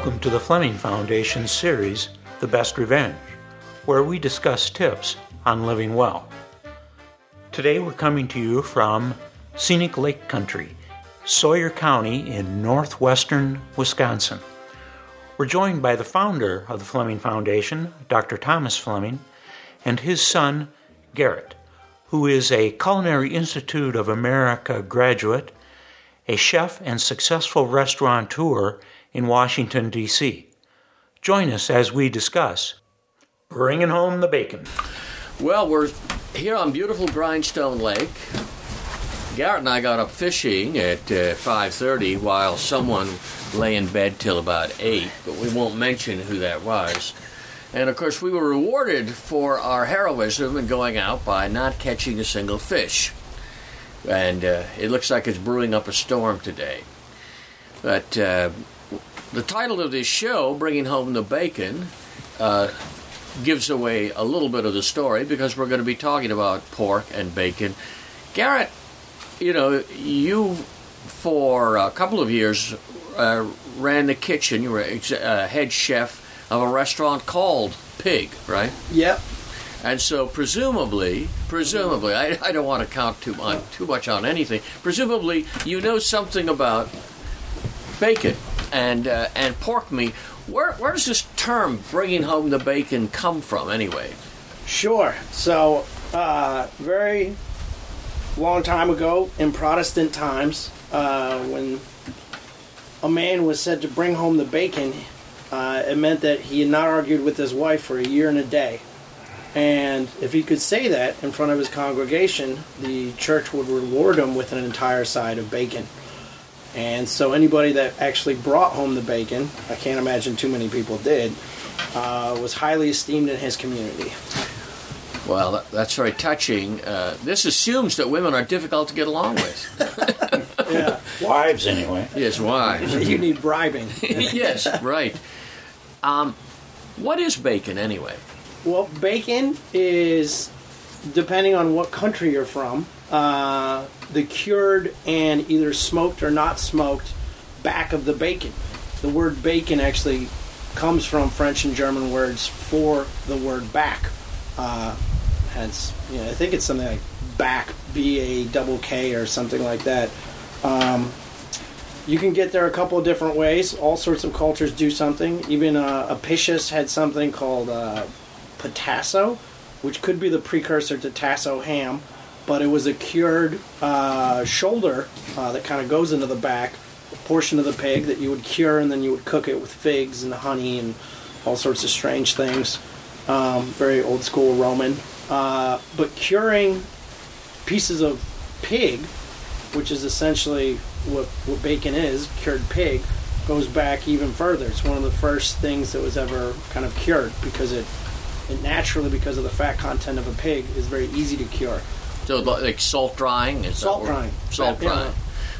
Welcome to the Fleming Foundation series, The Best Revenge, where we discuss tips on living well. Today we're coming to you from scenic lake country, Sawyer County in northwestern Wisconsin. We're joined by the founder of the Fleming Foundation, Dr. Thomas Fleming, and his son, Garret, who is a Culinary Institute of America graduate, a chef and successful restaurateur in Washington, D.C. Join us as we discuss bringing home the bacon. Well, we're here on beautiful Grindstone Lake. Garret and I got up fishing at uh, 5:30 while someone lay in bed till about 8, but we won't mention who that was. And of course, we were rewarded for our heroism in going out by not catching a single fish. And uh, it looks like it's brewing up a storm today. But uh, the title of this show, Bringing Home the Bacon, uh, gives away a little bit of the story because we're going to be talking about pork and bacon. Garret, you know, you for a couple of years uh, ran the kitchen. You were ex- uh, head chef of a restaurant called Pig, right? Yep. And so, presumably, presumably, I, I don't want to count too on too much on anything. Presumably, you know something about bacon and uh, and pork meat. Where where does this term "bringing home the bacon" come from, anyway? Sure. So, uh, very long time ago in Protestant times, uh, when a man was said to bring home the bacon, uh, it meant that he had not argued with his wife for a year and a day. And if he could say that in front of his congregation, the church would reward him with an entire side of bacon. And so anybody that actually brought home the bacon, I can't imagine too many people did, uh, was highly esteemed in his community. Well, that's very touching. Uh, this assumes that women are difficult to get along with. Yeah, Wives, anyway. yes, wives. you need bribing. yes, right. Um, what is bacon, anyway? Well, bacon is, depending on what country you're from, uh, the cured and either smoked or not smoked back of the bacon. The word bacon actually comes from French and German words for the word back. Uh, hence, you know, I think it's something like back, B A double K or something like that. Um, you can get there a couple of different ways. All sorts of cultures do something. Even uh, Apicius had something called uh, potasso, which could be the precursor to tasso ham, but it was a cured uh, shoulder uh, that kind of goes into the back, portion of the pig that you would cure and then you would cook it with figs and honey and all sorts of strange things. Um, very old school Roman. Uh, but curing pieces of pig, which is essentially what, what bacon is, cured pig, goes back even further. It's one of the first things that was ever kind of cured because it, it naturally, because of the fat content of a pig, is very easy to cure. So, like salt drying? Is Salt drying. Salt Yeah, yeah. drying.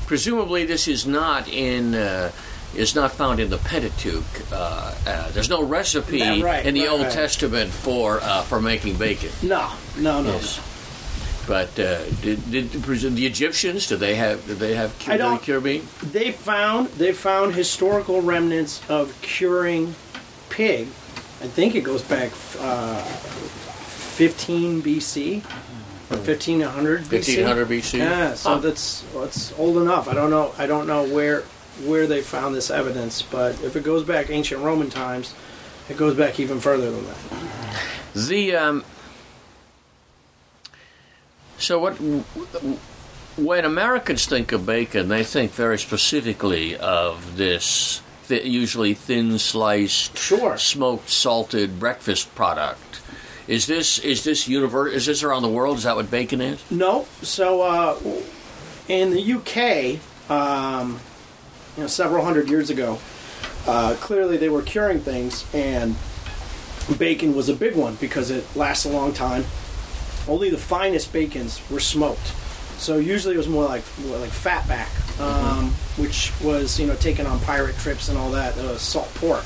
Presumably, this is not in. Uh, is not found in the Pentateuch. Uh, uh, there's no recipe Yeah, right, in the right, Old right. Testament for uh, for making bacon. No, no, no. Yes. But uh, did, did the Egyptians? Did they have? Did they have cure, I don't- cure meat? They found they found historical remnants of curing pig. I think it goes back uh, 15 BC 1500 BC. 1500 BC. Yeah, so Huh. that's that's old enough. I don't know. I don't know where where they found this evidence, but if it goes back ancient Roman times, it goes back even further than that. The um, so what when Americans think of bacon, they think very specifically of this th- usually thin sliced, Sure. smoked, salted breakfast product. Is this is this universe? Is this around the world? Is that what bacon is? No. So uh, in the UK, um, you know, several hundred years ago, uh, clearly they were curing things, and bacon was a big one because it lasts a long time. Only the finest bacons were smoked. So usually it was more like more like fatback, um, which was you know taken on pirate trips and all that, uh, salt pork.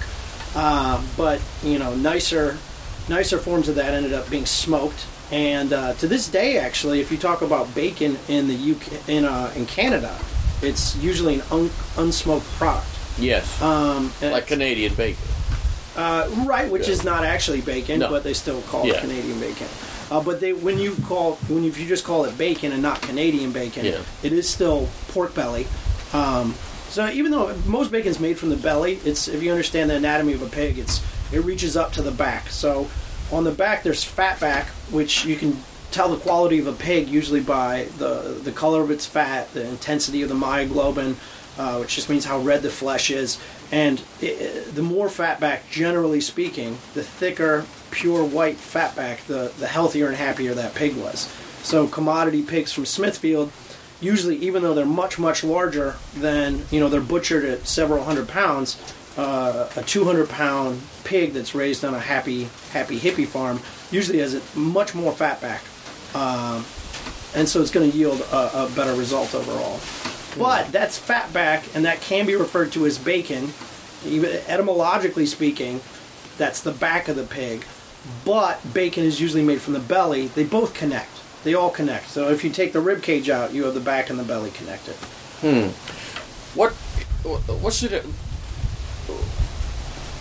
Uh, but you know nicer nicer forms of that ended up being smoked. And uh, to this day, actually, if you talk about bacon in the UK in uh, in Canada, it's usually an un- unsmoked product. Yes. Um, like Canadian bacon. uh, right, which Yeah. is not actually bacon, No. but they still call Yeah. it Canadian bacon. Uh, but they, when you call, when you, if you just call it bacon and not Canadian bacon, Yeah. it is still pork belly. Um, so even though most bacon is made from the belly, it's if you understand the anatomy of a pig, it's it reaches up to the back. So on the back there's fat back, which you can tell the quality of a pig usually by the the color of its fat, the intensity of the myoglobin, uh, which just means how red the flesh is. And it, the more fat back, generally speaking, the thicker, pure white fat back, the the healthier and happier that pig was. So commodity pigs from Smithfield usually even though they're much much larger than you know they're butchered at several hundred pounds uh, a 200 pound pig that's raised on a happy happy hippie farm usually has much more fat back. Um, and so it's going to yield a, a better result overall. But that's fat back and that can be referred to as bacon. Even etymologically speaking that's the back of the pig. But bacon is usually made from the belly. They both connect. They all connect. So if you take the rib cage out you have the back and the belly connected. Hmm. What what's the di-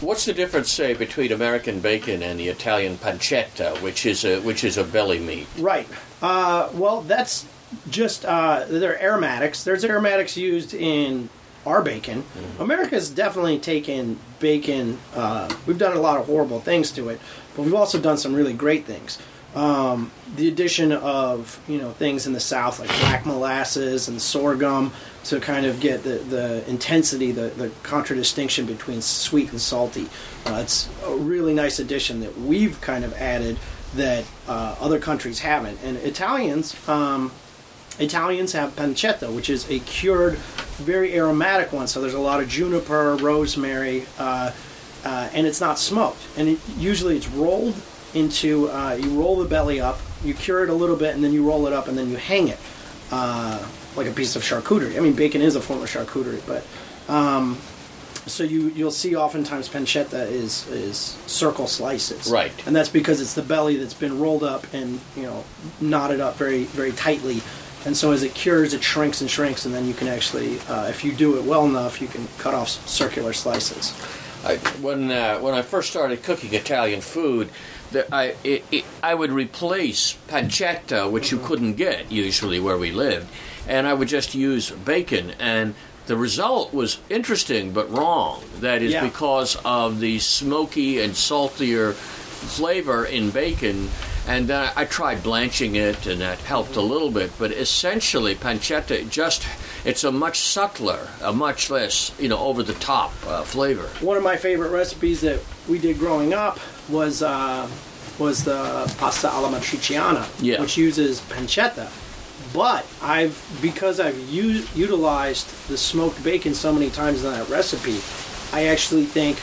what's the difference, say, between American bacon and the Italian pancetta, which is a which is a belly meat? Right. Uh, well, that's just uh, they're aromatics. There's aromatics used in our bacon. America's definitely taken bacon. Uh, we've done a lot of horrible things to it, but we've also done some really great things. Um, the addition of you know things in the South like black molasses and sorghum to kind of get the, the intensity, the, the contradistinction between sweet and salty. Uh, it's a really nice addition that we've kind of added that uh, other countries haven't. And Italians, um, Italians have pancetta, which is a cured, very aromatic one. So there's a lot of juniper, rosemary, uh, uh, and it's not smoked. And it, usually it's rolled into, uh, you roll the belly up, you cure it a little bit, and then you roll it up, and then you hang it uh, like a piece of charcuterie. I mean, bacon is a form of charcuterie, but um, so you you'll see oftentimes pancetta is is circle slices, Right. And that's because it's the belly that's been rolled up and you know knotted up very very tightly. And so as it cures, it shrinks and shrinks, and then you can actually, uh, if you do it well enough, you can cut off circular slices. I, when uh, when I first started cooking Italian food, the, I it, it, I would replace pancetta, which you couldn't get usually where we lived, and I would just use bacon, and the result was interesting but wrong. That is Yeah. because of the smoky and saltier flavor in bacon. And then I tried blanching it, and that helped a little bit. But essentially, pancetta just it's a much subtler, a much less you know over the top uh, flavor. One of my favorite recipes that we did growing up was uh, was the pasta alla matriciana, Yeah. which uses pancetta. But I've because I've u- utilized the smoked bacon so many times in that recipe, I actually think,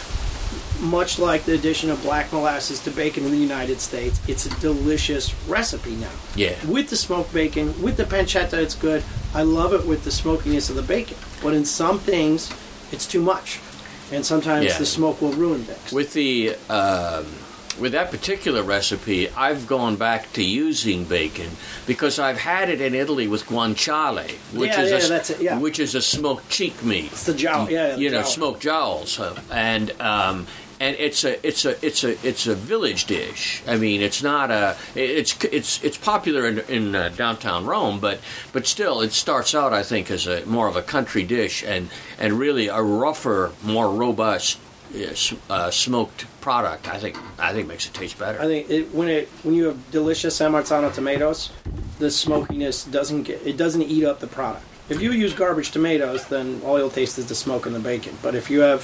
much like the addition of black molasses to bacon in the United States, it's a delicious recipe now. Yeah. With the smoked bacon, with the pancetta, it's good. I love it with the smokiness of the bacon. But in some things, it's too much, and sometimes Yeah. the smoke will ruin things. With the um, with that particular recipe, I've gone back to using bacon because I've had it in Italy with guanciale, which Yeah, is yeah, a, it, yeah. which is a smoked cheek meat. It's the jowl, yeah, you know, jowl. smoked jowls, and um, and it's a it's a it's a it's a village dish. I mean, it's not a it's it's it's popular in, in uh, downtown Rome, but but still, it starts out I think as a more of a country dish, and and really a rougher, more robust. uh, smoked product, I think. I think makes it taste better. I think it, when it when you have delicious San Marzano tomatoes, the smokiness doesn't get it doesn't eat up the product. If you use garbage tomatoes, then all you'll taste is the smoke and the bacon. But if you have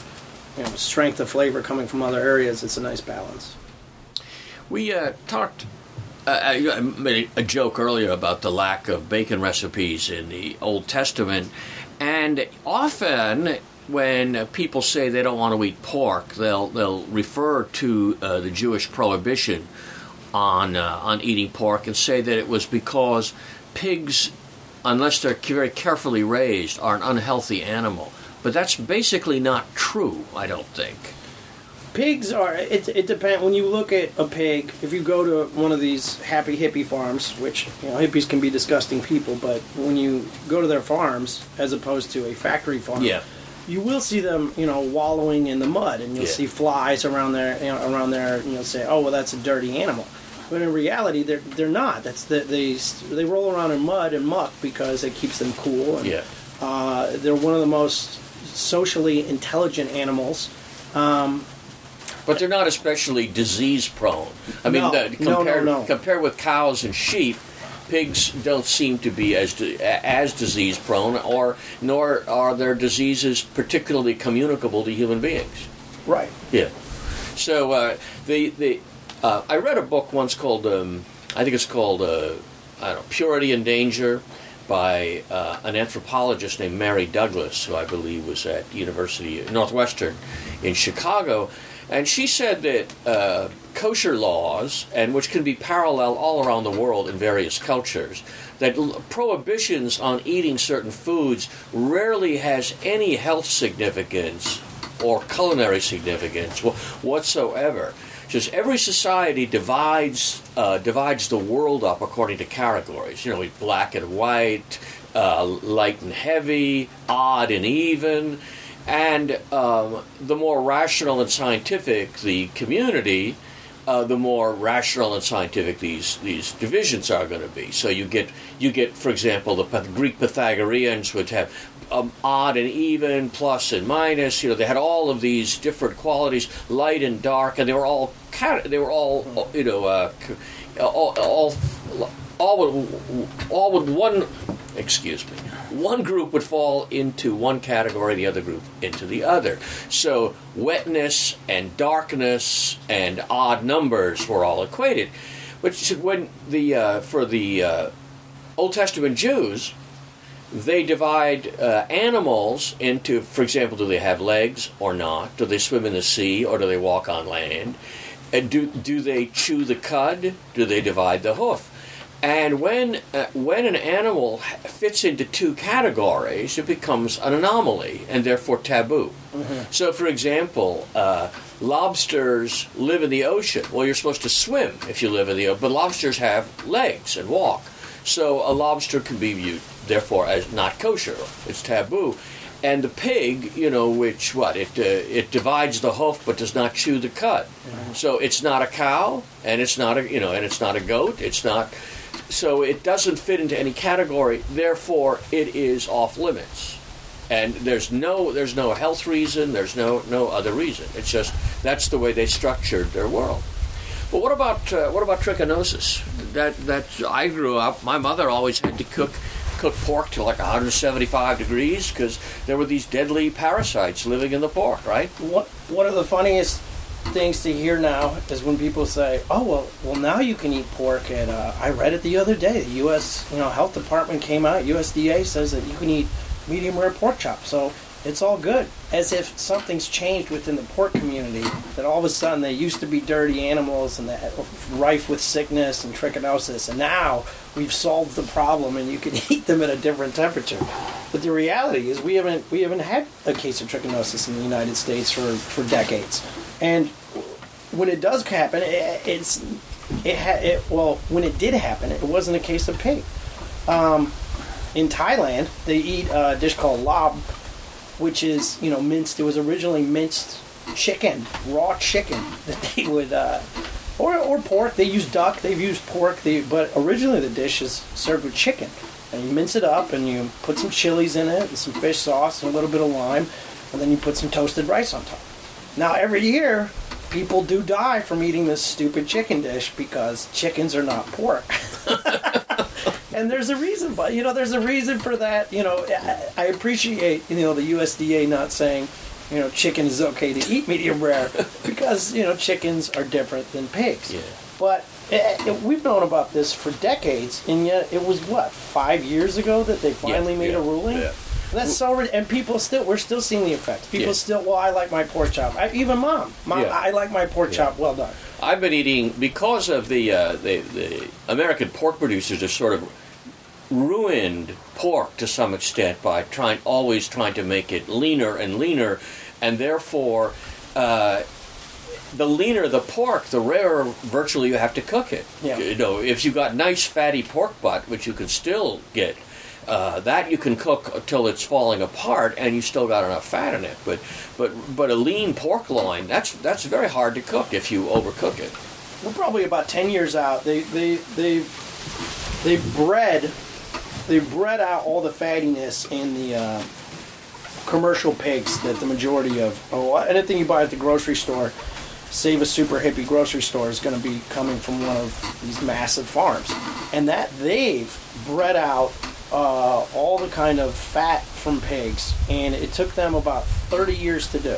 you know, strength of flavor coming from other areas, it's a nice balance. We uh, talked. Uh, I made a joke earlier about the lack of bacon recipes in the Old Testament, and often when uh, people say they don't want to eat pork, they'll they'll refer to uh, the Jewish prohibition on uh, on eating pork and say that it was because pigs, unless they're very carefully raised, are an unhealthy animal. But that's basically not true. I don't think. Pigs are it. It depends when you look at a pig. If you go to one of these happy hippie farms, which you know hippies can be disgusting people, but when you go to their farms as opposed to a factory farm, Yeah. you will see them, you know, wallowing in the mud, and you'll Yeah. see flies around there, you know, around there, and you'll say, "Oh, well, that's a dirty animal." But in reality, they're they're not. That's the, they they roll around in mud and muck because it keeps them cool. And, Yeah. uh, they're one of the most socially intelligent animals. But they're not especially disease prone. I mean, No, the, no, no, compared, no. compared with cows and sheep, pigs don't seem to be as as disease prone, or nor are their diseases particularly communicable to human beings. Right. Yeah. So uh, the the uh, I read a book once called um, I think it's called uh, I don't know Purity and Danger by uh, an anthropologist named Mary Douglas, who I believe was at University Northwestern in Chicago, and she said that uh, kosher laws, and which can be parallel all around the world in various cultures, that l- prohibitions on eating certain foods rarely has any health significance or culinary significance whatsoever. Just every society divides uh, divides the world up according to categories. You know, black and white, uh, light and heavy, odd and even, and um, the more rational and scientific the community, uh, the more rational and scientific these these divisions are going to be. So you get you get, for example, the Greek Pythagoreans would have um, odd and even, plus and minus. You know, they had all of these different qualities, light and dark, and they were all they were all you know uh, all, all all with all with one excuse me one group would fall into one category the other group into the other so wetness and darkness and odd numbers were all equated but when the uh, for the uh, old testament jews they divide uh, animals into, for example, do they have legs or not? Do they swim in the sea or do they walk on land? And do do they chew the cud? Do they divide the hoof? And when uh, when an animal fits into two categories, it becomes an anomaly and therefore taboo. So, for example, uh, lobsters live in the ocean. Well, you're supposed to swim if you live in the ocean, but lobsters have legs and walk. So a lobster can be viewed, therefore, as not kosher. It's taboo. And the pig, you know, which what it uh, it divides the hoof but does not chew the cud. So it's not a cow, and it's not a you know, and it's not a goat. It's not. So it doesn't fit into any category. Therefore, it is off limits. And there's no there's no health reason. There's no no other reason. It's just that's the way they structured their world. But what about uh, what about trichinosis? That that I grew up. My mother always had to cook cook pork to like 175 degrees because there were these deadly parasites living in the pork. Right? What one of the funniest things to hear now is when people say, "Oh well, well now you can eat pork." And uh, I read it the other day. The U.S. you know Health Department came out. USDA says that you can eat medium rare pork chop. So it's all good. As if something's changed within the pork community. That all of a sudden they used to be dirty animals and rife with sickness and trichinosis, and now we've solved the problem and you can eat them at a different temperature. But the reality is we haven't we haven't had a case of trichinosis in the United States for, for decades. And when it does happen, it, it's it, ha, it well when it did happen, it wasn't a case of pig. Um, in Thailand, they eat a dish called larb, which is you know minced. It was originally minced chicken, raw chicken that they would, uh, or or pork. They use duck. They've used pork. They, but originally the dish is served with chicken, and you mince it up and you put some chilies in it and some fish sauce and a little bit of lime, and then you put some toasted rice on top. Now every year. People do die from eating this stupid chicken dish because chickens are not pork. and there's a reason but you know there's a reason for that you know I, I appreciate you know the usda not saying you know chicken is okay to eat medium rare because you know chickens are different than pigs. Yeah. but eh, eh, we've known about this for decades and yet it was what five years ago that they finally Yeah, made yeah, a ruling? yeah. that's so and people still we're still seeing the effects people still well i like my pork chop. I, even mom mom Yeah. i like my pork chop well done. I've been eating because of the uh, the, the American pork producers have sort of ruined pork to some extent by trying always trying to make it leaner and leaner, and therefore. Uh, the leaner the pork, the rarer virtually you have to cook it. Yeah. You know, if you got nice fatty pork butt, which you can still get, uh, that you can cook until it's falling apart, and you still got enough fat in it. But but but a lean pork loin that's that's very hard to cook if you overcook it. We're probably about ten years out. They they they they bred they bred out all the fattiness in the uh, commercial pigs that the majority of oh, anything you buy at the grocery store, save a super hippie grocery store is going to be coming from one of these massive farms, and that they've bred out uh, all the kind of fat from pigs, and it took them about 30 years to do.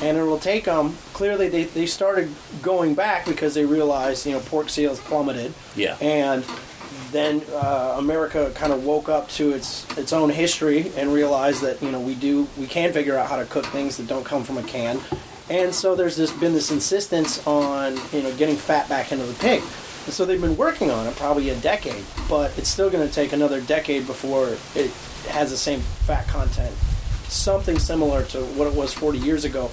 And it will take them. Clearly, they, they started going back because they realized you know pork sales plummeted. Yeah. And then uh, America kind of woke up to its its own history and realized that you know we do we can figure out how to cook things that don't come from a can, and so there's this been this insistence on you know getting fat back into the pig, and so they've been working on it probably a decade, but it's still going to take another decade before it has the same fat content, something similar to what it was 40 years ago,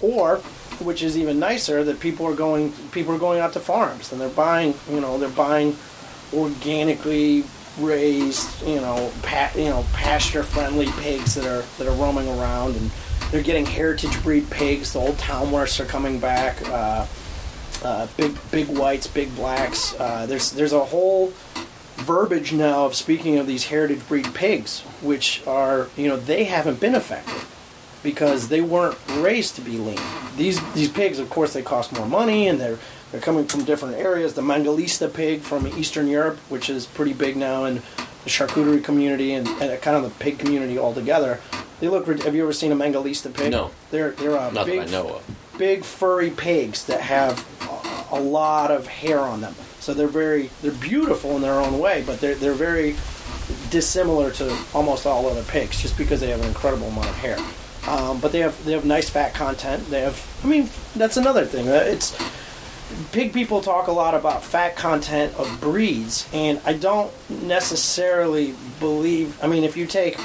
or which is even nicer that people are going people are going out to farms and they're buying you know they're buying organically raised, you know, pa- you know, pasture-friendly pigs that are that are roaming around, and they're getting heritage breed pigs. The old Tamworths are coming back. Uh, uh, big big whites, big blacks. Uh, there's there's a whole verbiage now of speaking of these heritage breed pigs, which are you know they haven't been affected because they weren't raised to be lean. These these pigs, of course, they cost more money and they're they're coming from different areas. The Mangalista pig from Eastern Europe, which is pretty big now in the charcuterie community and, and kind of the pig community altogether. They look. Have you ever seen a Mangalista pig? No. They're they're a Not big that I know of. big furry pigs that have a, a lot of hair on them. So they're very they're beautiful in their own way, but they're they're very dissimilar to almost all other pigs just because they have an incredible amount of hair. Um, but they have they have nice fat content. They have I mean that's another thing. Uh, It's pig people talk a lot about fat content of breeds, and I don't necessarily believe. I mean, if you take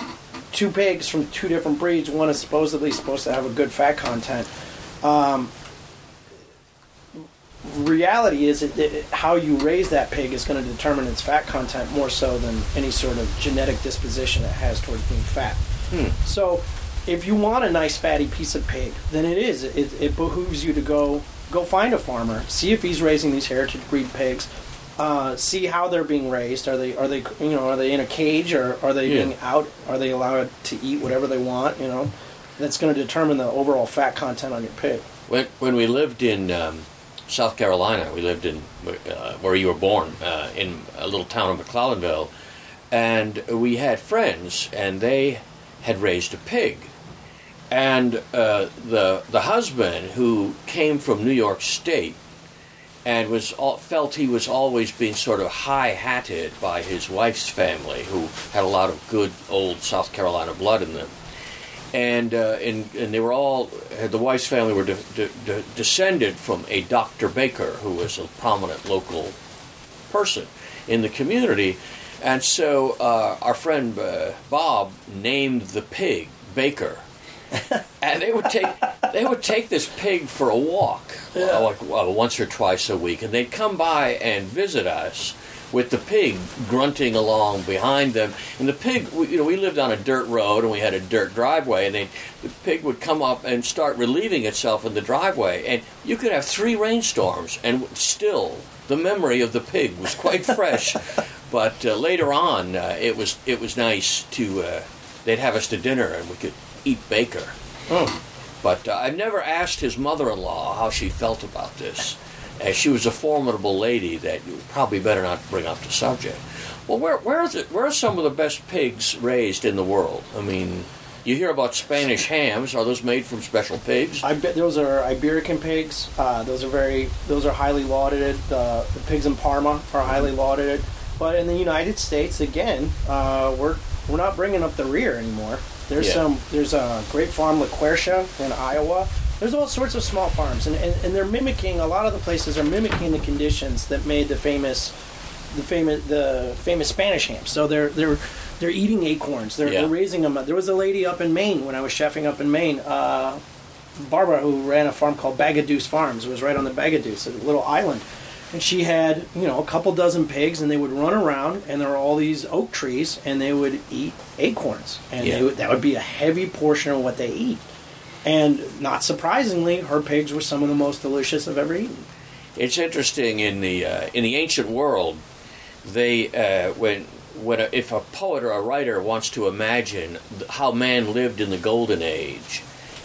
two pigs from two different breeds, one is supposedly supposed to have a good fat content. Um, reality is it, it, how you raise that pig is going to determine its fat content more so than any sort of genetic disposition it has towards being fat. So, if you want a nice fatty piece of pig, then it is. It, it behooves you to go go find a farmer, see if he's raising these heritage breed pigs, uh, see how they're being raised. Are they are they you know are they in a cage or are they Yeah. being out? Are they allowed to eat whatever they want? You know, that's going to determine the overall fat content on your pig. When when we lived in um, South Carolina, we lived in uh, where you were born uh, in a little town of McClellanville, and we had friends, and they had raised a pig, and uh, the the husband who came from New York State and was all, felt he was always being sort of high hatted by his wife's family, who had a lot of good old South Carolina blood in them and uh, and and they were all the wife's family were de- de- de- descended from a Dr. Baker who was a prominent local person in the community, and so uh, our friend uh, Bob named the pig Baker. and they would take they would take this pig for a walk, Yeah. uh, like uh, once or twice a week, and they'd come by and visit us with the pig grunting along behind them. And the pig, we, you know, we lived on a dirt road and we had a dirt driveway, and they, the pig would come up and start relieving itself in the driveway, and you could have three rainstorms, and still the memory of the pig was quite fresh. But uh, later on, uh, it was it was nice to uh, they'd have us to dinner and we could eat Baker. But uh, I've never asked his mother-in-law how she felt about this. As she was a formidable lady that you probably better not bring up the subject. Well, where where is it? Where are some of the best pigs raised in the world? I mean, you hear about Spanish hams. Are those made from special pigs? I bet those are Iberican pigs. Uh, those are very, those are highly lauded. The, the pigs in Parma are highly lauded. But in the United States, again, uh, we're we're not bringing up the rear anymore. There's Yeah. some. There's a great farm, La LaQuercia, in Iowa. There's all sorts of small farms, and, and, and they're mimicking. A lot of the places are mimicking the conditions that made the famous, the famous, the famous Spanish ham. So they're they're they're eating acorns. They're, Yeah. they're raising them. There was a lady up in Maine when I was chefing up in Maine. Uh, Barbara, who ran a farm called Bagaduce Farms, it was right on the Bagaduce, a little island, and she had you know a couple dozen pigs, and they would run around, and there were all these oak trees, and they would eat acorns, and Yeah. they would, that would be a heavy portion of what they eat. And not surprisingly, her pigs were some of the most delicious I've ever eaten. It's interesting in the uh, in the ancient world, they uh, when when a, if a poet or a writer wants to imagine how man lived in the golden age,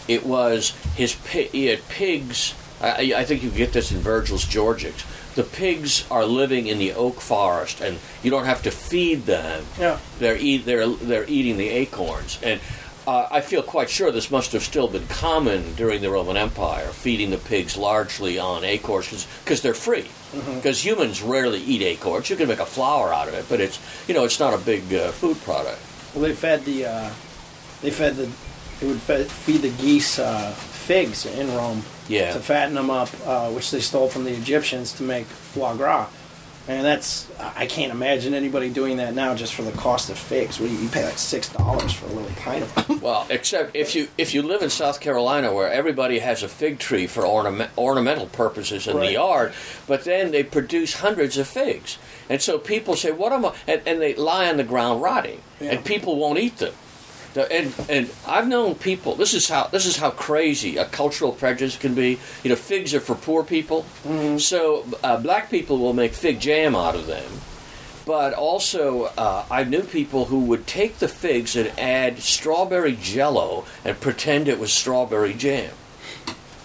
it was his he had pigs. I, I think you get this in Virgil's Georgics. The pigs are living in the oak forest, and you don't have to feed them. Yeah. They're eat they're they're eating the acorns, and uh, I feel quite sure this must have still been common during the Roman Empire, feeding the pigs largely on acorns because they're free. Because humans rarely eat acorns. You can make a flour out of it, but it's you know it's not a big uh, food product. Well, they fed the uh, they fed the they would fed, feed the geese uh, figs in Rome Yeah. to fatten them up, uh, which they stole from the Egyptians to make foie gras. And that's I can't imagine anybody doing that now just for the cost of figs. What do you, you pay like six dollars for a little pint of them? Well, except if you if you live in South Carolina, where everybody has a fig tree for ornament, ornamental purposes in the yard, but then they produce hundreds of figs, and so people say, "What am I?" And, and they lie on the ground rotting, Yeah. and people won't eat them. And and I've known people. This is how this is how crazy a cultural prejudice can be. You know, figs are for poor people, so uh, black people will make fig jam out of them but also uh, I knew people who would take the figs and add strawberry jello and pretend it was strawberry jam.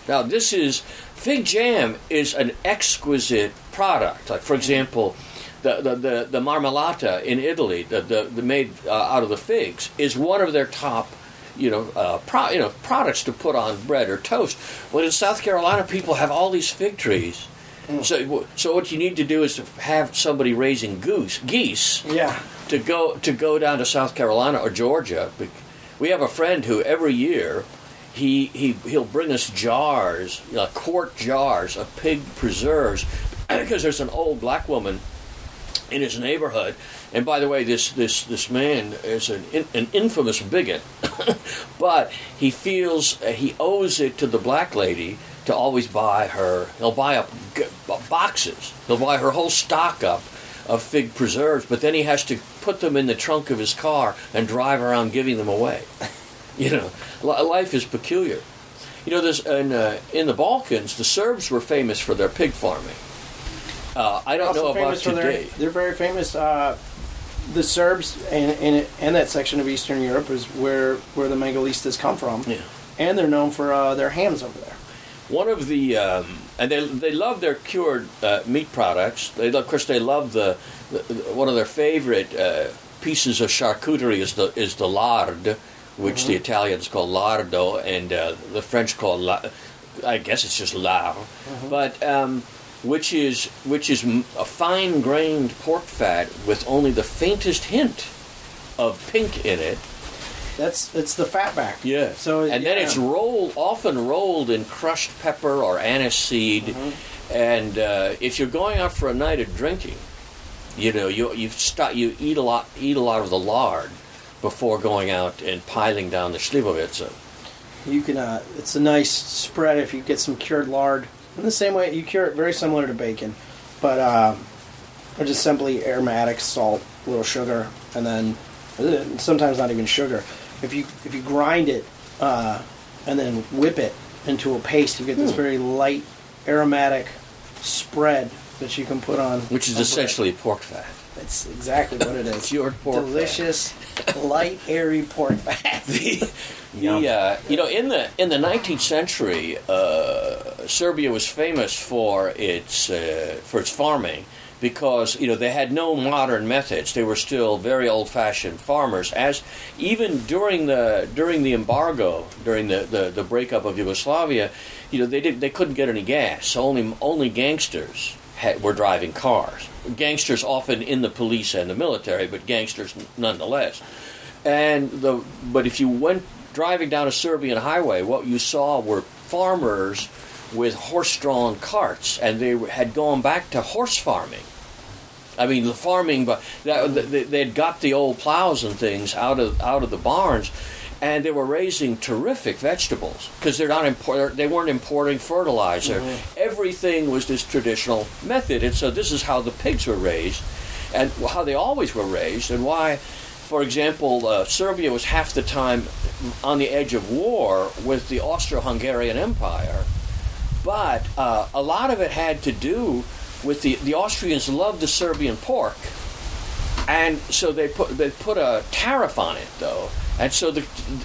Now, this is fig jam is an exquisite product. Like, for example, the the, the, the marmellata in Italy, the, the, the made uh, out of the figs, is one of their top. You know, uh, pro, you know, products to put on bread or toast. Well, in South Carolina, people have all these fig trees. So, so what you need to do is to have somebody raising goose, geese, yeah, to go to go down to South Carolina or Georgia. We have a friend who every year he he he'll bring us jars, you know, quart jars of pig preserves because there's an old black woman in his neighborhood. And by the way, this this this man is an an infamous bigot, but he feels uh, he owes it to the black lady to always buy her. He'll buy up boxes. He'll buy her whole stock up of fig preserves, but then he has to put them in the trunk of his car and drive around giving them away. you know, life is peculiar. You know, there's in uh, in the Balkans, the Serbs were famous for their pig farming. Uh, I don't also know about for their they're very famous. Uh, the Serbs and, and and that section of Eastern Europe is where where the Mangalistas come from, Yeah. and they're known for uh, their hams over there. One of the um, and they they love their cured uh, meat products. They of course they love the, the one of their favorite uh, pieces of charcuterie is the is the lard, which the Italians call lardo and uh, the French call la, I guess it's just lard, but. Um, which is which is a fine grained pork fat with only the faintest hint of pink in it, That's it's the fatback. yeah. So and then it's rolled, often rolled in crushed pepper or anise seed. Mm-hmm. And uh, if you're going out for a night of drinking, you know you you start you eat a lot eat a lot of the lard before going out and piling down the slivovica. You can. Uh, it's a nice spread if you get some cured lard. In the same way, you cure it very similar to bacon, but uh, or just simply aromatic salt, a little sugar, and then uh, sometimes not even sugar. If you if you grind it uh, and then whip it into a paste, you get this very light aromatic spread that you can put on, Which is on bread. essentially pork fat. It's exactly what it is. Cured pork fat. Delicious, light, airy pork fat. the, Yum. the uh, you know in the in the 19th century, uh, Serbia was famous for its uh, for its farming because you know they had no modern methods. They were still very old-fashioned farmers. As even during the during the embargo, during the, the, the breakup of Yugoslavia, you know they did they couldn't get any gas. So only only gangsters were driving cars. Gangsters often in the police and the military, but gangsters nonetheless. And the but if you went driving down a Serbian highway, what you saw were farmers with horse-drawn carts, and they had gone back to horse farming. I mean, the farming, but they, they'd got the old plows and things out of out of the barns, and they were raising terrific vegetables because they're not import- they weren't importing fertilizer. Everything was this traditional method, and so this is how the pigs were raised, and how they always were raised, and why. For example, uh, Serbia was half the time on the edge of war with the Austro-Hungarian Empire, but uh, a lot of it had to do with the the Austrians loved the Serbian pork, and so they put they put a tariff on it though, and so the,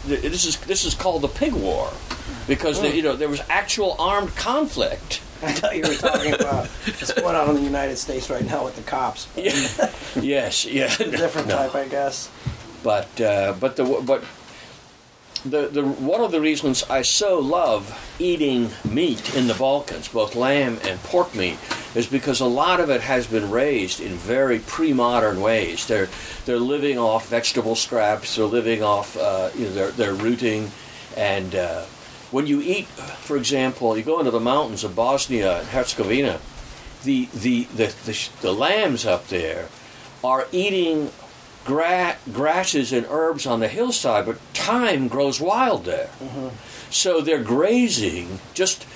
the this is this is called the pig war, because the, you know there was actual armed conflict. I thought you were talking about what's going on in the United States right now with the cops. Yeah. yes, yeah, Different No. type, I guess. but uh, but the but the the one of the reasons I so love eating meat in the Balkans, both lamb and pork meat, is because a lot of it has been raised in very pre-modern ways. They're they're living off vegetable scraps. They're living off uh, you know they're they're rooting, and uh, when you eat, for example, you go into the mountains of Bosnia and Herzegovina, the the the the, the lambs up there are eating gra- grasses and herbs on the hillside, but thyme grows wild there. So they're grazing just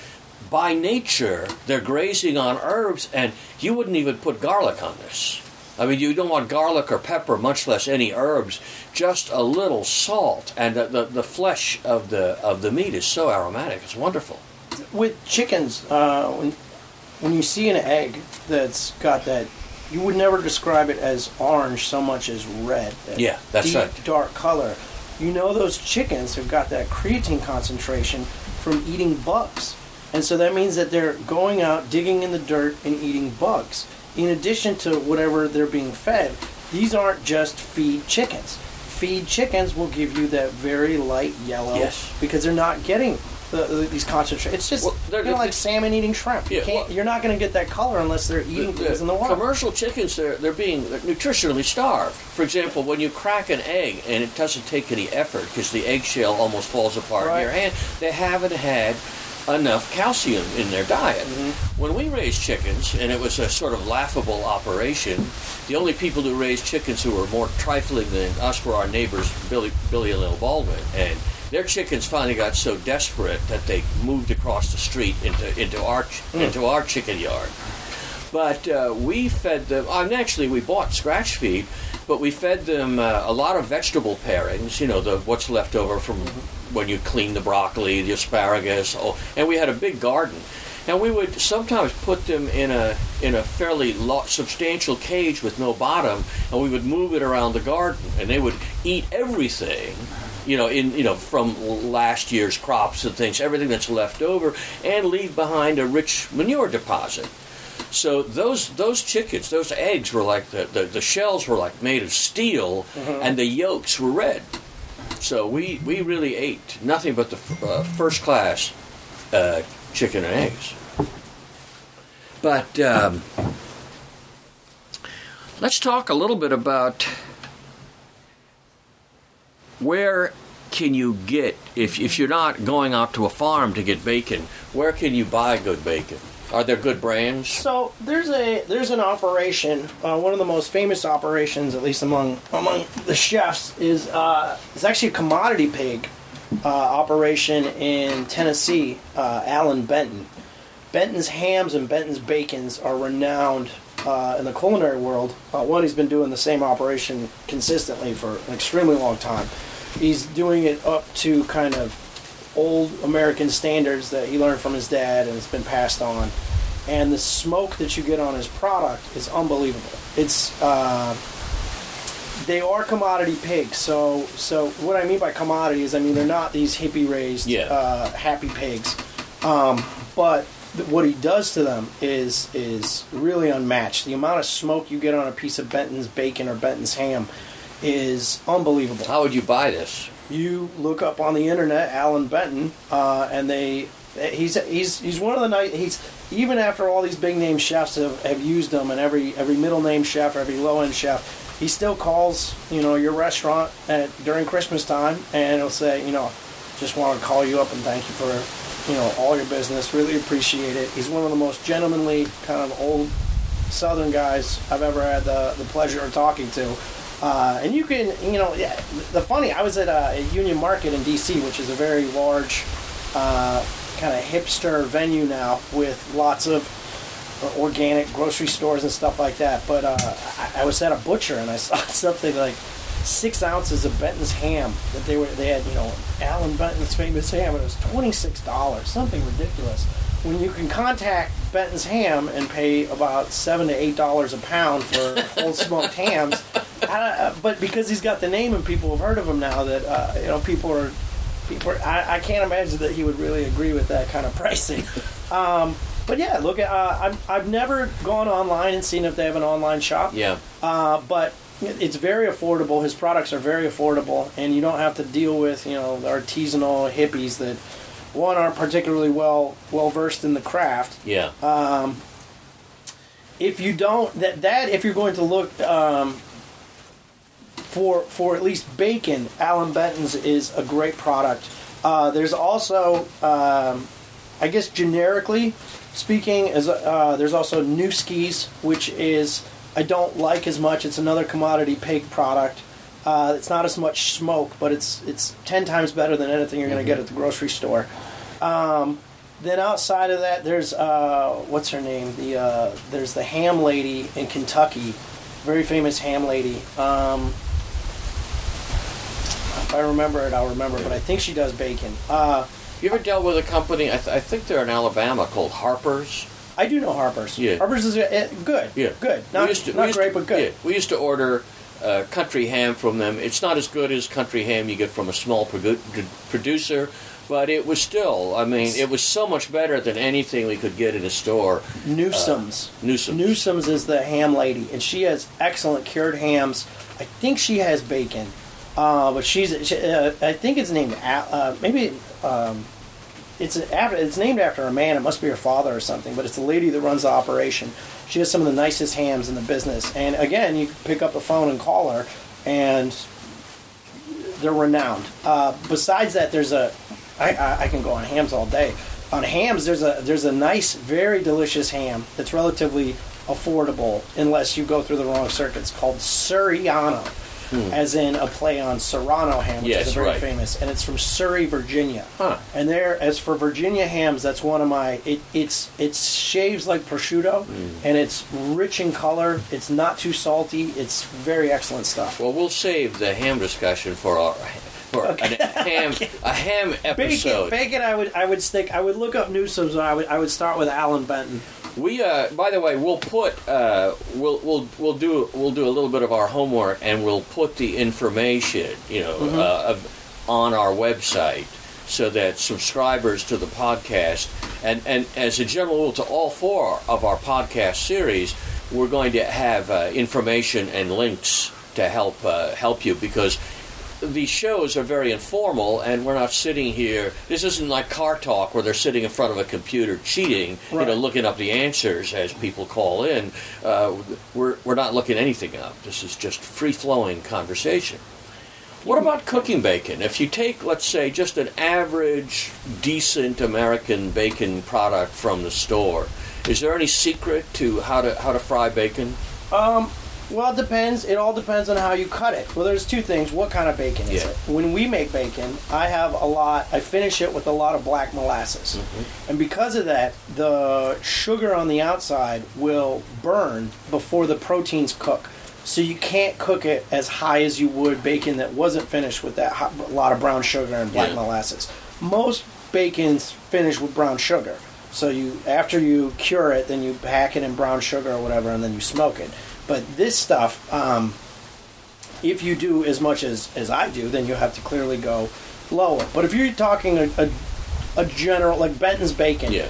by nature. They're grazing on herbs, and you wouldn't even put garlic on this. I mean, you don't want garlic or pepper, much less any herbs. Just a little salt, and the, the, the flesh of the of the meat is so aromatic. It's wonderful. With chickens, uh, when when you see an egg that's got that, you would never describe it as orange so much as red. That Yeah, that's deep, right. Dark color. You know those chickens have got that creatine concentration from eating bugs, and so that means that they're going out digging in the dirt and eating bugs. In addition to whatever they're being fed, these aren't just feed chickens. Feed chickens will give you that very light yellow Yes. because they're not getting the, the, these concentrates. It's just Well, they're- you like salmon eating shrimp. You Yeah, can't, well- you're not going to get that color unless they're eating things in the water. Commercial chickens, they're, they're being they're nutritionally starved. For example, when you crack an egg and it doesn't take any effort because the eggshell almost falls apart Right. in your hand, they haven't had enough calcium in their diet. Mm-hmm. When we raised chickens, and it was a sort of laughable operation, the only people who raised chickens who were more trifling than us were our neighbors, Billy, Billy and Lil Baldwin. And their chickens finally got so desperate that they moved across the street into, into, our, Mm. into our chicken yard. But uh, we fed them, and actually we bought scratch feed, but we fed them uh, a lot of vegetable pairings, you know, the what's left over from when you clean the broccoli, the asparagus, and we had a big garden. And we would sometimes put them in a in a fairly lo- substantial cage with no bottom, and we would move it around the garden, and they would eat everything, you know, in you know from last year's crops and things, everything that's left over, and leave behind a rich manure deposit. So those those chickens, those eggs were like the, the, the shells were like made of steel, and the yolks were red. So we, we really ate nothing but the uh, first class uh, chicken and eggs. But um, let's talk a little bit about where can you get if if you're not going out to a farm to get bacon. Where can you buy good bacon? Are there good brands? So there's a there's an operation. Uh, one of the most famous operations, at least among among the chefs, is uh, it's actually a commodity pig uh, operation in Tennessee. Uh, Allan Benton. Benton's hams and Benton's bacons are renowned uh, in the culinary world. Uh, one, he's been doing the same operation consistently for an extremely long time. He's doing it up to kind of old American standards that he learned from his dad and it's been passed on. And the smoke that you get on his product is unbelievable. It's uh, they are commodity pigs. So so what I mean by commodity is I mean they're not these hippie raised Yeah. uh, happy pigs. Um, but th- what he does to them is is really unmatched. The amount of smoke you get on a piece of Benton's bacon or Benton's ham is unbelievable. How would you buy this? you look up on the internet Allan Benton, uh, and they he's he's he's one of the night he's even after all these big name chefs have, have used them and every every middle name chef every low end chef he still calls you know your restaurant at during Christmas time and he'll say you know just want to call you up and thank you for you know all your business really appreciate it. He's one of the most gentlemanly kind of old southern guys I've ever had the, the pleasure of talking to Uh, and you can, you know, yeah, the funny, I was at uh, a Union Market in D.C., which is a very large, uh, kind of hipster venue now with lots of uh, organic grocery stores and stuff like that. But uh, I, I was at a butcher and I saw something like six ounces of Benton's ham that they were they had, you know, Allan Benton's famous ham, and it was twenty six dollars, something ridiculous. When you can contact Benton's Ham and pay about seven to eight dollars a pound for whole smoked hams, I, but because he's got the name and people have heard of him now, that uh, you know people are people. Are, I, I can't imagine that he would really agree with that kind of pricing. Um, but yeah, look at uh, I've, I've never gone online and seen if they have an online shop. Yeah. Uh, but it's very affordable. His products are very affordable, and you don't have to deal with you know the artisanal hippies that one aren't particularly well well versed in the craft. Yeah. If you don't that that if you're going to look um, for for at least bacon, Allan Benton's is a great product. Uh, there's also um, I guess generically speaking, is uh, there's also Nueske's, which is I don't like as much. It's another commodity pig product. Uh, it's not as much smoke, but it's it's ten times better than anything you're going to get at the grocery store. Um, then outside of that, there's uh, what's her name? The uh, there's the ham lady in Kentucky, very famous ham lady. Um, if I remember it, I'll remember. But I think she does bacon. Uh, You ever dealt with a company? I, th- I think they're in Alabama called Harper's. I do know Harper's. Yeah. Harper's is uh, good. Yeah, good. Not, to- not great, to- but good. yeah, we used to order uh, country ham from them. It's not as good as country ham you get from a small produ- producer, but it was still. I mean, it was so much better than anything we could get in a store. Newsom's. Newsom's. Newsom's is the ham lady, and she has excellent cured hams. I think she has bacon, uh, but she's. She, uh, I think it's named. Uh, maybe um, it's after, it's named after a man. It must be her father or something. But it's the lady that runs the operation. She has some of the nicest hams in the business. And again, you can pick up the phone and call her, and they're renowned. Uh, besides that, there's a. I, I, I can go on hams all day. On hams, there's a there's a nice, very delicious ham that's relatively affordable, unless you go through the wrong circuits. Called Surryano, as in a play on Serrano ham, which Hmm. Yes, is a very right. famous, and it's from Surry, Virginia. Huh. And there, as for Virginia hams, that's one of my. It, it's it shaves like prosciutto, Hmm. and it's rich in color. It's not too salty. It's very excellent stuff. Well, we'll save the ham discussion for our for a ham a ham episode. bacon. bacon, I would, I would stick. I would look up Newsom's. And I would, I would start with Allan Benton. We, uh, by the way, we'll put uh, we'll we'll we'll do we'll do a little bit of our homework and we'll put the information you know Mm-hmm. uh, of, on our website so that subscribers to the podcast and and as a general rule to all four of our podcast series, we're going to have uh, information and links to help uh, help you because these shows are very informal and we're not sitting here this isn't like car talk where they're sitting in front of a computer cheating you know looking up the answers as people call in. Uh, we're, we're not looking anything up. This is just free-flowing conversation. What about cooking bacon? If you take let's say just an average decent american bacon product from the store is there any secret to how to how to fry bacon Well, it depends. It all depends on how you cut it. Well, there's two things. What kind of bacon is Yeah. it? When we make bacon, I have a lot. I finish it with a lot of black molasses, mm-hmm. and because of that, the sugar on the outside will burn before the proteins cook. So you can't cook it as high as you would bacon that wasn't finished with that hot, a lot of brown sugar and black Yeah. molasses. Most bacon's finished with brown sugar. So you after you cure it, then you pack it in brown sugar or whatever, and then you smoke it. But this stuff, um, if you do as much as, as I do, then you have to clearly go lower. But if you're talking a, a, a general like Benton's bacon, yeah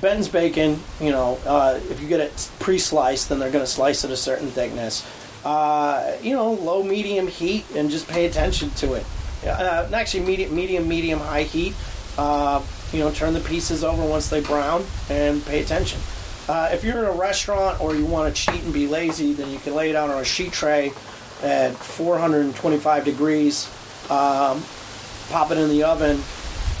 Benton's bacon, you know, uh, if you get it pre-sliced, then they're going to slice it a certain thickness. Uh, you know, low, medium heat, and just pay attention to it. Uh, actually, medium, medium, medium, high heat. Uh, you know, turn the pieces over once they brown, and pay attention. Uh, if you're in a restaurant or you want to cheat and be lazy, then you can lay it out on a sheet tray at 425 degrees. Um, pop it in the oven.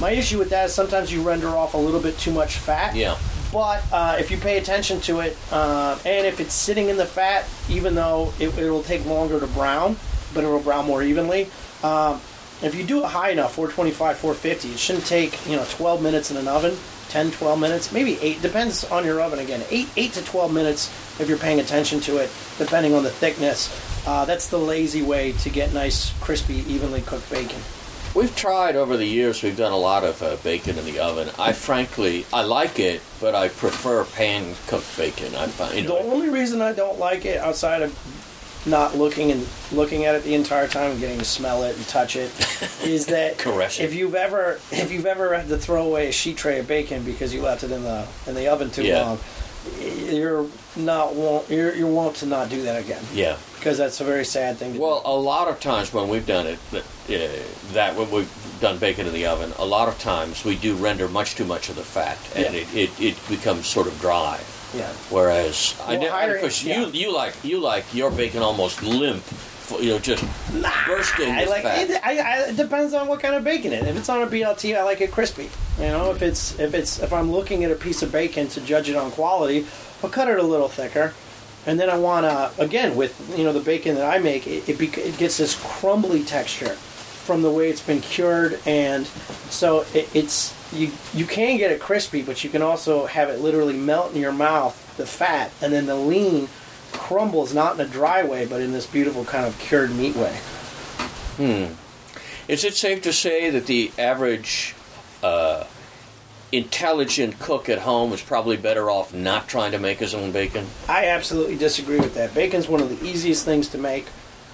My issue with that is sometimes you render off a little bit too much fat. Yeah. But uh, if you pay attention to it, uh, and if it's sitting in the fat, even though it, will take longer to brown, but it will brown more evenly. Um, if you do it high enough, 425, 450, it shouldn't take you know 12 minutes in an oven, 10, 12 minutes, maybe eight. Depends on your oven again. Eight, eight to 12 minutes if you're paying attention to it, depending on the thickness. Uh, that's the lazy way to get nice, crispy, evenly cooked bacon. We've tried over the years. We've done a lot of uh, bacon in the oven. I frankly, I like it, but I prefer pan cooked bacon. I find you The only reason I don't like it, outside of not looking and looking at it the entire time and getting to smell it and touch it, is that Correction. if you've ever if you've ever had to throw away a sheet tray of bacon because you left it in the in the oven too Yeah. long, you're not wont you're you're wont to not do that again yeah. because that's a very sad thing. To Well, a lot of times when we've done it, that, uh, that when we've done bacon in the oven, a lot of times we do render much too much of the fat, and Yeah. it, it, it becomes sort of dry. Yeah. Whereas I Well, never, higher- because yeah. you you like you like your bacon almost limp, you know, just bursting I like fat. it, I, I, it depends on what kind of bacon it is. If it's on a BLT, I like it crispy. You know, if it's if it's if I'm looking at a piece of bacon to judge it on quality, I'll cut it a little thicker. And then I want to again with you know the bacon that I make, it it, bec- it gets this crumbly texture from the way it's been cured, and so it, it's you you can get it crispy, but you can also have it literally melt in your mouth the fat, and then the lean crumbles not in a dry way, but in this beautiful kind of cured meat way. Hmm. Is it safe to say that the average uh, intelligent cook at home is probably better off not trying to make his own bacon? I absolutely disagree with that. Bacon's one of the easiest things to make.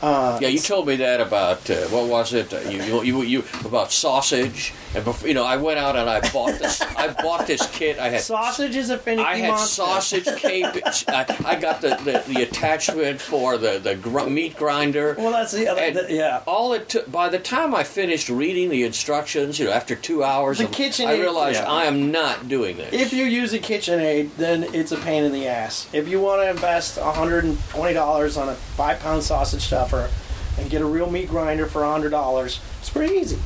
Uh, Yeah, you told me that about uh, what was it? Uh, you, you, you, you about sausage, and before, you know, I went out and I bought this. I bought this kit. I had sausage is a finicky I had monster. sausage cape. I, I got the, the, the attachment for the the gr- meat grinder. Well, that's the other. The- yeah. All it took. By the time I finished reading the instructions, you know, after two hours, The of- KitchenAid- I realized yeah. I am not doing this. If you use a KitchenAid, then it's a pain in the ass. If you want to invest $120 on a five pound sausage stuffer and get a real meat grinder for $100, it's pretty easy.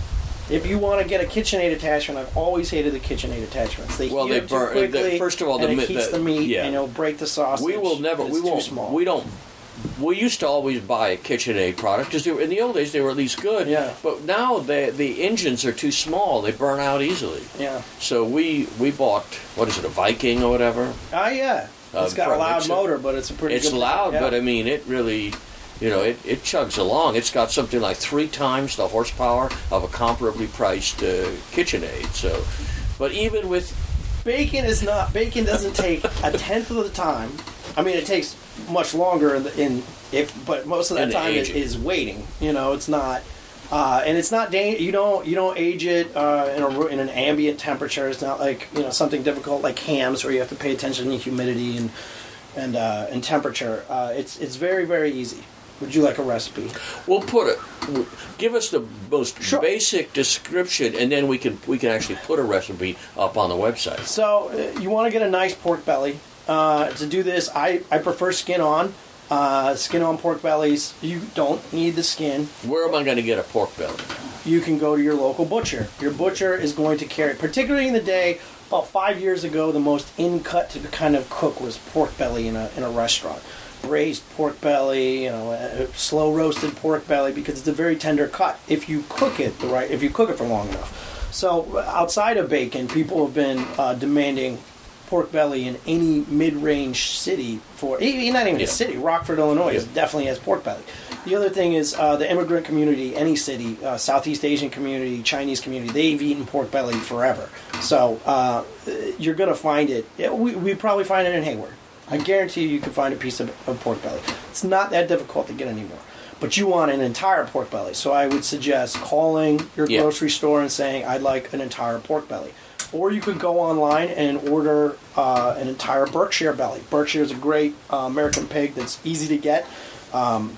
If you want to get a KitchenAid attachment, I've always hated the KitchenAid attachments. They Well, heat they up too burn- quickly. the- first of all, and the it mi- heats the- the, meat, yeah. and it'll break the sausage. we will never. It's We won't. small. We don't. We used to always buy a KitchenAid product because in the old days they were at least good. Yeah. But now the the engines are too small; they burn out easily. Yeah. So we we bought what is it a Viking or whatever? Oh yeah. Uh, It's got a loud motor, but it's a pretty. It's loud, yeah. but I mean it really, you know, it, it chugs along. It's got something like three times the horsepower of a comparably priced uh, KitchenAid. So, but even with bacon is not bacon doesn't take a tenth of the time. I mean, it takes much longer in, the, in if, but most of that the time is, aging. is waiting. You know, it's not, uh, and it's not. Dan- you don't you don't age it uh, in a in an ambient temperature. It's not like you know something difficult like hams where you have to pay attention to humidity and and uh, and temperature. Uh, it's it's very very easy. Would you like a recipe? we'll put it, give us the most Sure. basic description, and then we can we can actually put a recipe up on the website. So uh, you want to get a nice pork belly. Uh, to do this, I, I prefer skin on. Uh, skin on pork bellies. You don't need the skin. Where am I going to get a pork belly? You can go to your local butcher. Your butcher is going to carry, particularly in the day. About five years ago, the most in cut to kind of cook was pork belly in a in a restaurant. Braised pork belly, you know, uh, slow roasted pork belly because it's a very tender cut if you cook it the right if you cook it for long enough. So outside of bacon, people have been uh, demanding pork belly in any mid-range city for not even Yeah. a city. Rockford, Illinois, Yeah. definitely has pork belly. The other thing is uh, the immigrant community, any city, uh, Southeast Asian community, Chinese community, they've eaten pork belly forever. So uh, you're going to find it. we, we probably find it in Hayward. I guarantee you, you can find a piece of, of pork belly. It's not that difficult to get anymore. But you want an entire pork belly. So I would suggest calling your Yeah. grocery store and saying, I'd like an entire pork belly. Or you could go online and order uh, an entire Berkshire belly. Berkshire is a great uh, American pig that's easy to get. Um,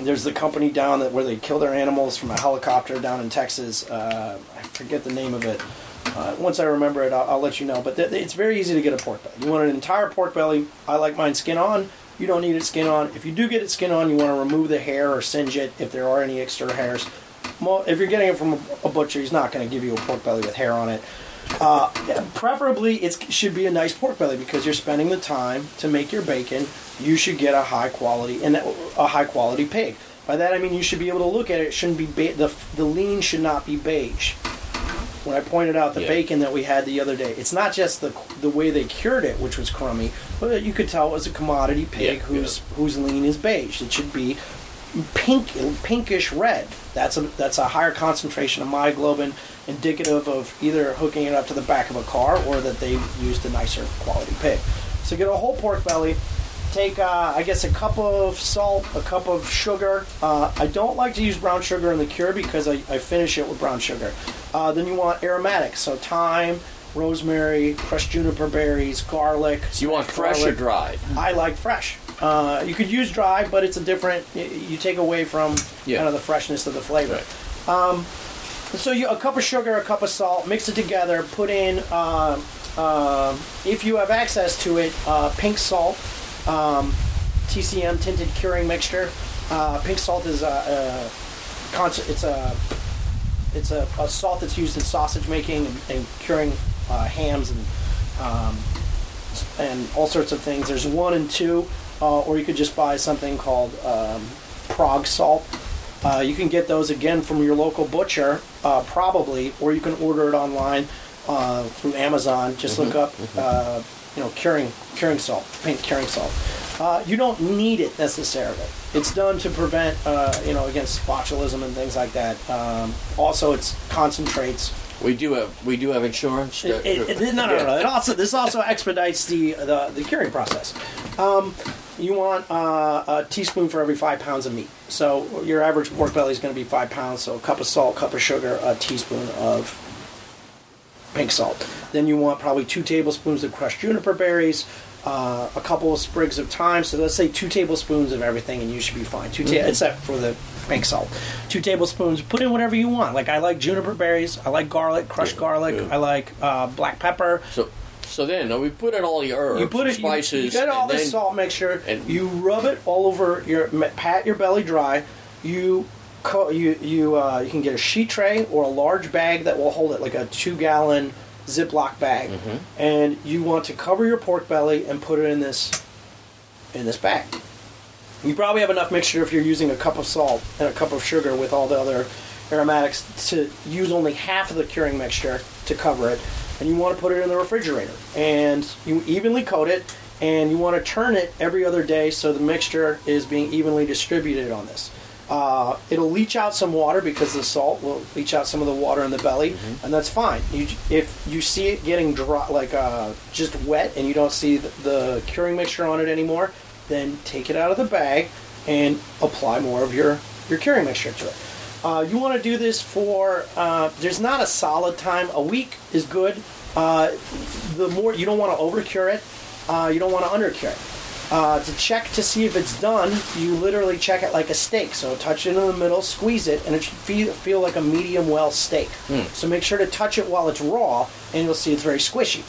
there's the company down that where they kill their animals from a helicopter down in Texas. Uh, I forget the name of it. Uh, once I remember it, I'll, I'll let you know. But th- it's very easy to get a pork belly. You want an entire pork belly. I like mine skin on. You don't need it skin on. If you do get it skin on, you want to remove the hair or singe it if there are any extra hairs. If you're getting it from a, butcher, he's not going to give you a pork belly with hair on it. Yeah, preferably it should be a nice pork belly because you're spending the time to make your bacon. You should get a high quality and a high quality pig. By that I mean you should be able to look at it. It shouldn't be ba- the the lean should not be beige. When I pointed out the Yeah. bacon that we had the other day, it's not just the the way they cured it, which was crummy, but you could tell it was a commodity pig Yeah, whose whose lean is beige. It should be pink pinkish red. That's a that's a higher concentration of myoglobin, indicative of either hooking it up to the back of a car or that they used a nicer quality pig. So get a whole pork belly. Take uh, I guess a cup of salt, a cup of sugar. Uh, I don't like to use brown sugar in the cure because I, I finish it with brown sugar. Uh, then you want aromatics, so thyme, rosemary, crushed juniper berries, garlic. You want fresh or garlic. dried? I like fresh. Uh, you could use dry, but it's a different. You take away from Yeah. kind of the freshness of the flavor. Right. So you a cup of sugar, a cup of salt, mix it together. Put in, uh, um if you have access to it, uh, pink salt, um, TCM tinted curing mixture. Uh, pink salt is a, a conce- it's a it's a, a salt that's used in sausage making and, and curing uh, hams and um, and all sorts of things. There's one and two, uh, or you could just buy something called um, Prague salt. Uh, you can get those again from your local butcher, uh, probably, or you can order it online uh, through Amazon. Just look up, uh, you know, curing curing salt, pink curing salt. Uh, you don't need it necessarily. It's done to prevent, uh, you know, against botulism and things like that. Um, also, it's concentrates We do have we do have insurance. it, it, it- no, no, no, no. It also this also expedites the the, the curing process. Um, you want uh, a teaspoon for every five pounds of meat. So your average pork belly is going to be five pounds. So a cup of salt, cup of sugar, a teaspoon of pink salt. Then you want probably two tablespoons of crushed juniper berries, uh, a couple of sprigs of thyme. So let's say two tablespoons of everything, and you should be fine. 2 ta- except for the pink salt. Two tablespoons. Put in whatever you want. Like I like juniper berries. I like garlic, crushed Yeah, garlic. yeah. I like uh, black pepper. So so then we put in all the herbs, You put it, you- spices, you, get all and this then salt mixture. and- you rub it all over your, pat your belly dry. You, co- you, you, uh, you can get a sheet tray or a large bag that will hold it, like a two gallon Ziploc bag, Mm-hmm. and you want to cover your pork belly and put it in this, in this bag. You probably have enough mixture if you're using a cup of salt and a cup of sugar with all the other aromatics to use only half of the curing mixture to cover it. And you want to put it in the refrigerator. And you evenly coat it and you want to turn it every other day so the mixture is being evenly distributed on this. Uh, it'll leach out some water because the salt will leach out some of the water in the belly, and that's fine. You, if you see it getting dry, like uh, just wet, and you don't see the, the curing mixture on it anymore, then take it out of the bag and apply more of your, your curing mixture to it. Uh, you want to do this for, uh, there's not a solid time. A week is good. Uh, the more, you don't want to over cure it, uh, you don't want to under cure it. Uh, to check to see if it's done, you literally check it like a steak. So touch it in the middle, squeeze it, and it should feel, feel like a medium well steak. So make sure to touch it while it's raw, and you'll see it's very squishy.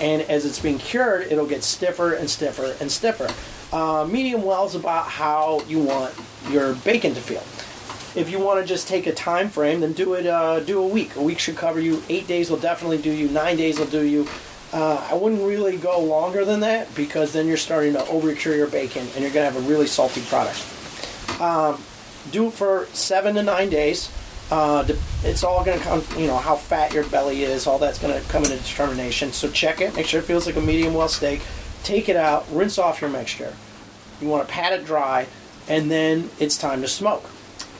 And as it's being cured, it'll get stiffer and stiffer and stiffer. Uh, medium well is about how you want your bacon to feel. If you want to just take a time frame, then do it. Uh, do a week. A week should cover you. Eight days will definitely do you. Nine days will do you. Uh, I wouldn't really go longer than that because then you're starting to over cure your bacon and you're going to have a really salty product. Um, do it for seven to nine days. Uh, it's all going to come, you know, how fat your belly is, all that's going to come into determination. So check it, make sure it feels like a medium well steak. Take it out, rinse off your mixture. You want to pat it dry, and then it's time to smoke.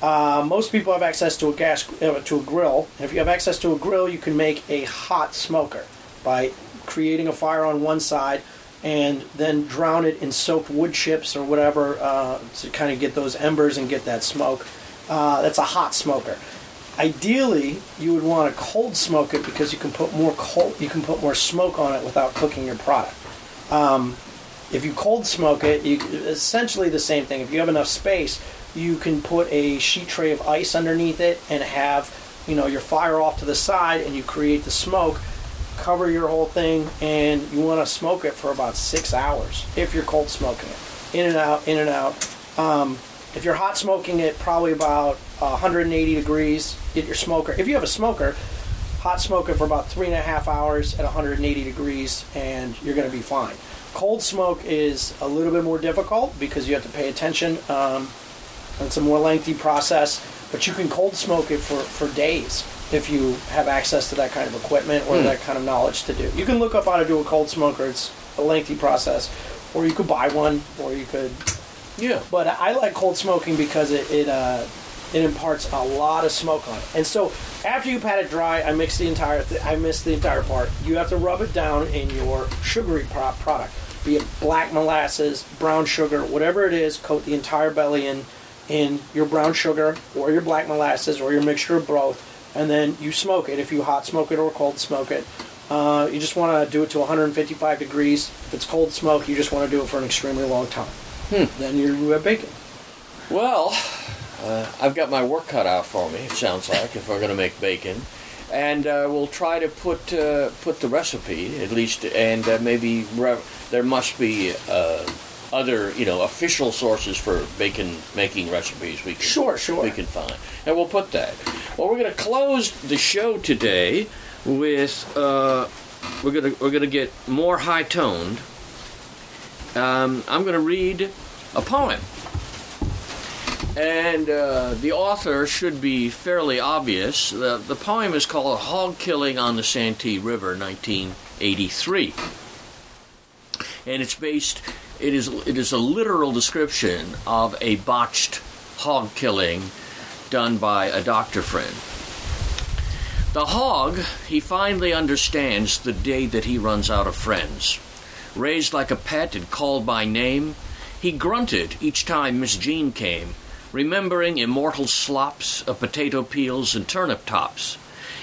Uh, most people have access to a gas uh, to a grill. If you have access to a grill, you can make a hot smoker by creating a fire on one side and then drown it in soaked wood chips or whatever uh, to kind of get those embers and get that smoke. Uh, that's a hot smoker. Ideally, you would want to cold smoke it because you can put more cold, you can put more smoke on it without cooking your product. Um, if you cold smoke it, you essentially the same thing. If you have enough space, you can put a sheet tray of ice underneath it and have you know your fire off to the side, and you create the smoke. Cover your whole thing, and you want to smoke it for about six hours if you're cold smoking it. In and out, in and out. Um, if you're hot smoking it, probably about 180 degrees. Get your smoker. If you have a smoker, hot smoke it for about three and a half hours at 180 degrees, and you're going to be fine. Cold smoke is a little bit more difficult because you have to pay attention. Um, it's a more lengthy process, but you can cold smoke it for, for days if you have access to that kind of equipment or that kind of knowledge to do. You can look up how to do a cold smoker. It's a lengthy process, or you could buy one, or you could. Yeah. But I like cold smoking because it it, uh, it imparts a lot of smoke on it. And so after you pat it dry, I mix the entire. Th- I mix the entire part. You have to rub it down in your sugary pro- product, be it black molasses, brown sugar, whatever it is. Coat the entire belly in in your brown sugar or your black molasses or your mixture of both, and then you smoke it. If you hot smoke it or cold smoke it, uh, you just want to do it to 155 degrees. If it's cold smoke, you just want to do it for an extremely long time. Then you have bacon. Well, uh, I've got my work cut out for me. It sounds like if we're going to make bacon, and uh, we'll try to put uh, put the recipe at least, and uh, maybe re- there must be uh, other you know official sources for bacon making recipes we can Sure, sure. we can find, and we'll put that. Well, we're going to close the show today with uh, we're going to we're going to get more high toned. Um, I'm going to read a poem. And uh, the author should be fairly obvious. The, the poem is called Hog Killing on the Santee River, 1983. And it's based, it is, it is a literal description of a botched hog killing done by a doctor friend. The hog, he finally understands the day that he runs out of friends. Raised like a pet and called by name, he grunted each time Miss Jean came, remembering immortal slops of potato peels and turnip tops.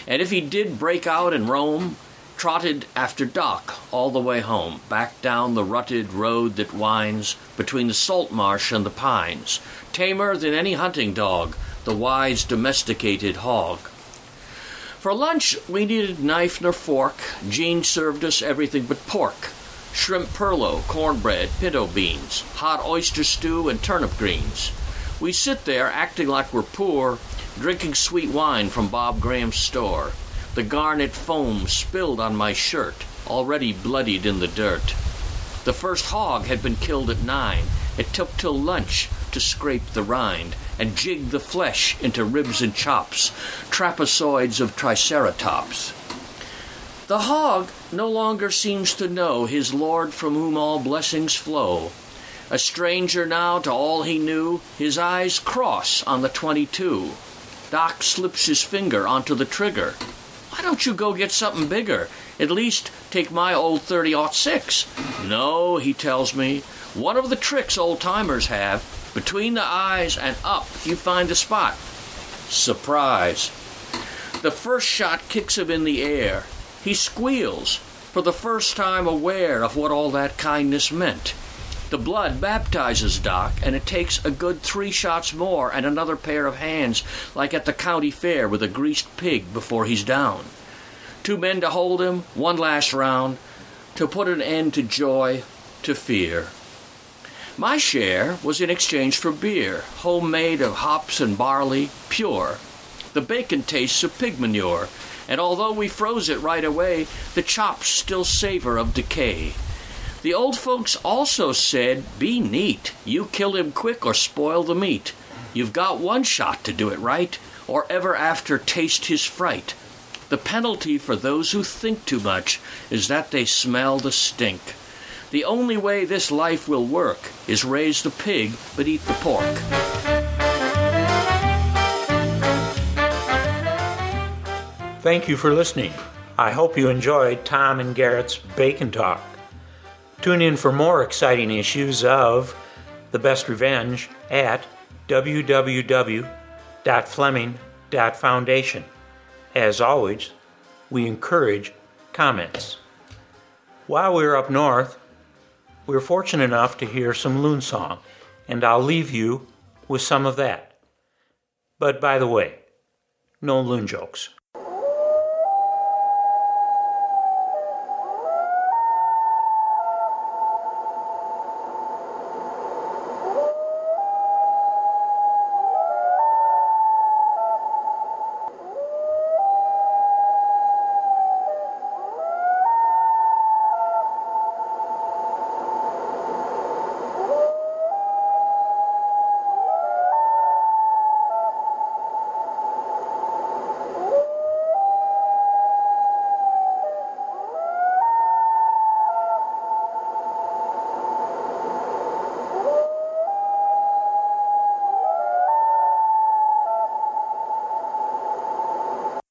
And if he did break out and roam, trotted after Doc all the way home, back down the rutted road that winds between the salt marsh and the pines, tamer than any hunting dog, the wise domesticated hog. For lunch, we needed knife nor fork. Jean served us everything but pork. Shrimp perlo, cornbread, pinto beans, hot oyster stew, and turnip greens. We sit there acting like we're poor, drinking sweet wine from Bob Graham's store. The garnet foam spilled on my shirt, already bloodied in the dirt. The first hog had been killed at nine. It took till lunch to scrape the rind and jig the flesh into ribs and chops, trapezoids of triceratops. The hog no longer seems to know his Lord from whom all blessings flow. A stranger now to all he knew, his eyes cross on the 22. Doc slips his finger onto the trigger. Why don't you go get something bigger? At least take my old 30 6. No, he tells me. One of the tricks old timers have between the eyes and up, you find the spot. Surprise. The first shot kicks him in the air. He squeals, for the first time aware of what all that kindness meant. The blood baptizes Doc, and it takes a good three shots more and another pair of hands, like at the county fair with a greased pig before he's down. Two men to hold him, one last round, to put an end to joy, to fear. My share was in exchange for beer, homemade of hops and barley, pure. The bacon tastes of pig manure, and although we froze it right away, the chops still savor of decay. The old folks also said, Be neat. You kill him quick or spoil the meat. You've got one shot to do it right, or ever after taste his fright. The penalty for those who think too much is that they smell the stink. The only way this life will work is raise the pig but eat the pork. Thank you for listening. I hope you enjoyed Tom and Garret's Bacon Talk. Tune in for more exciting issues of The Best Revenge at www.fleming.foundation. As always, we encourage comments. While we were up north, we were fortunate enough to hear some loon song, and I'll leave you with some of that. But by the way, no loon jokes.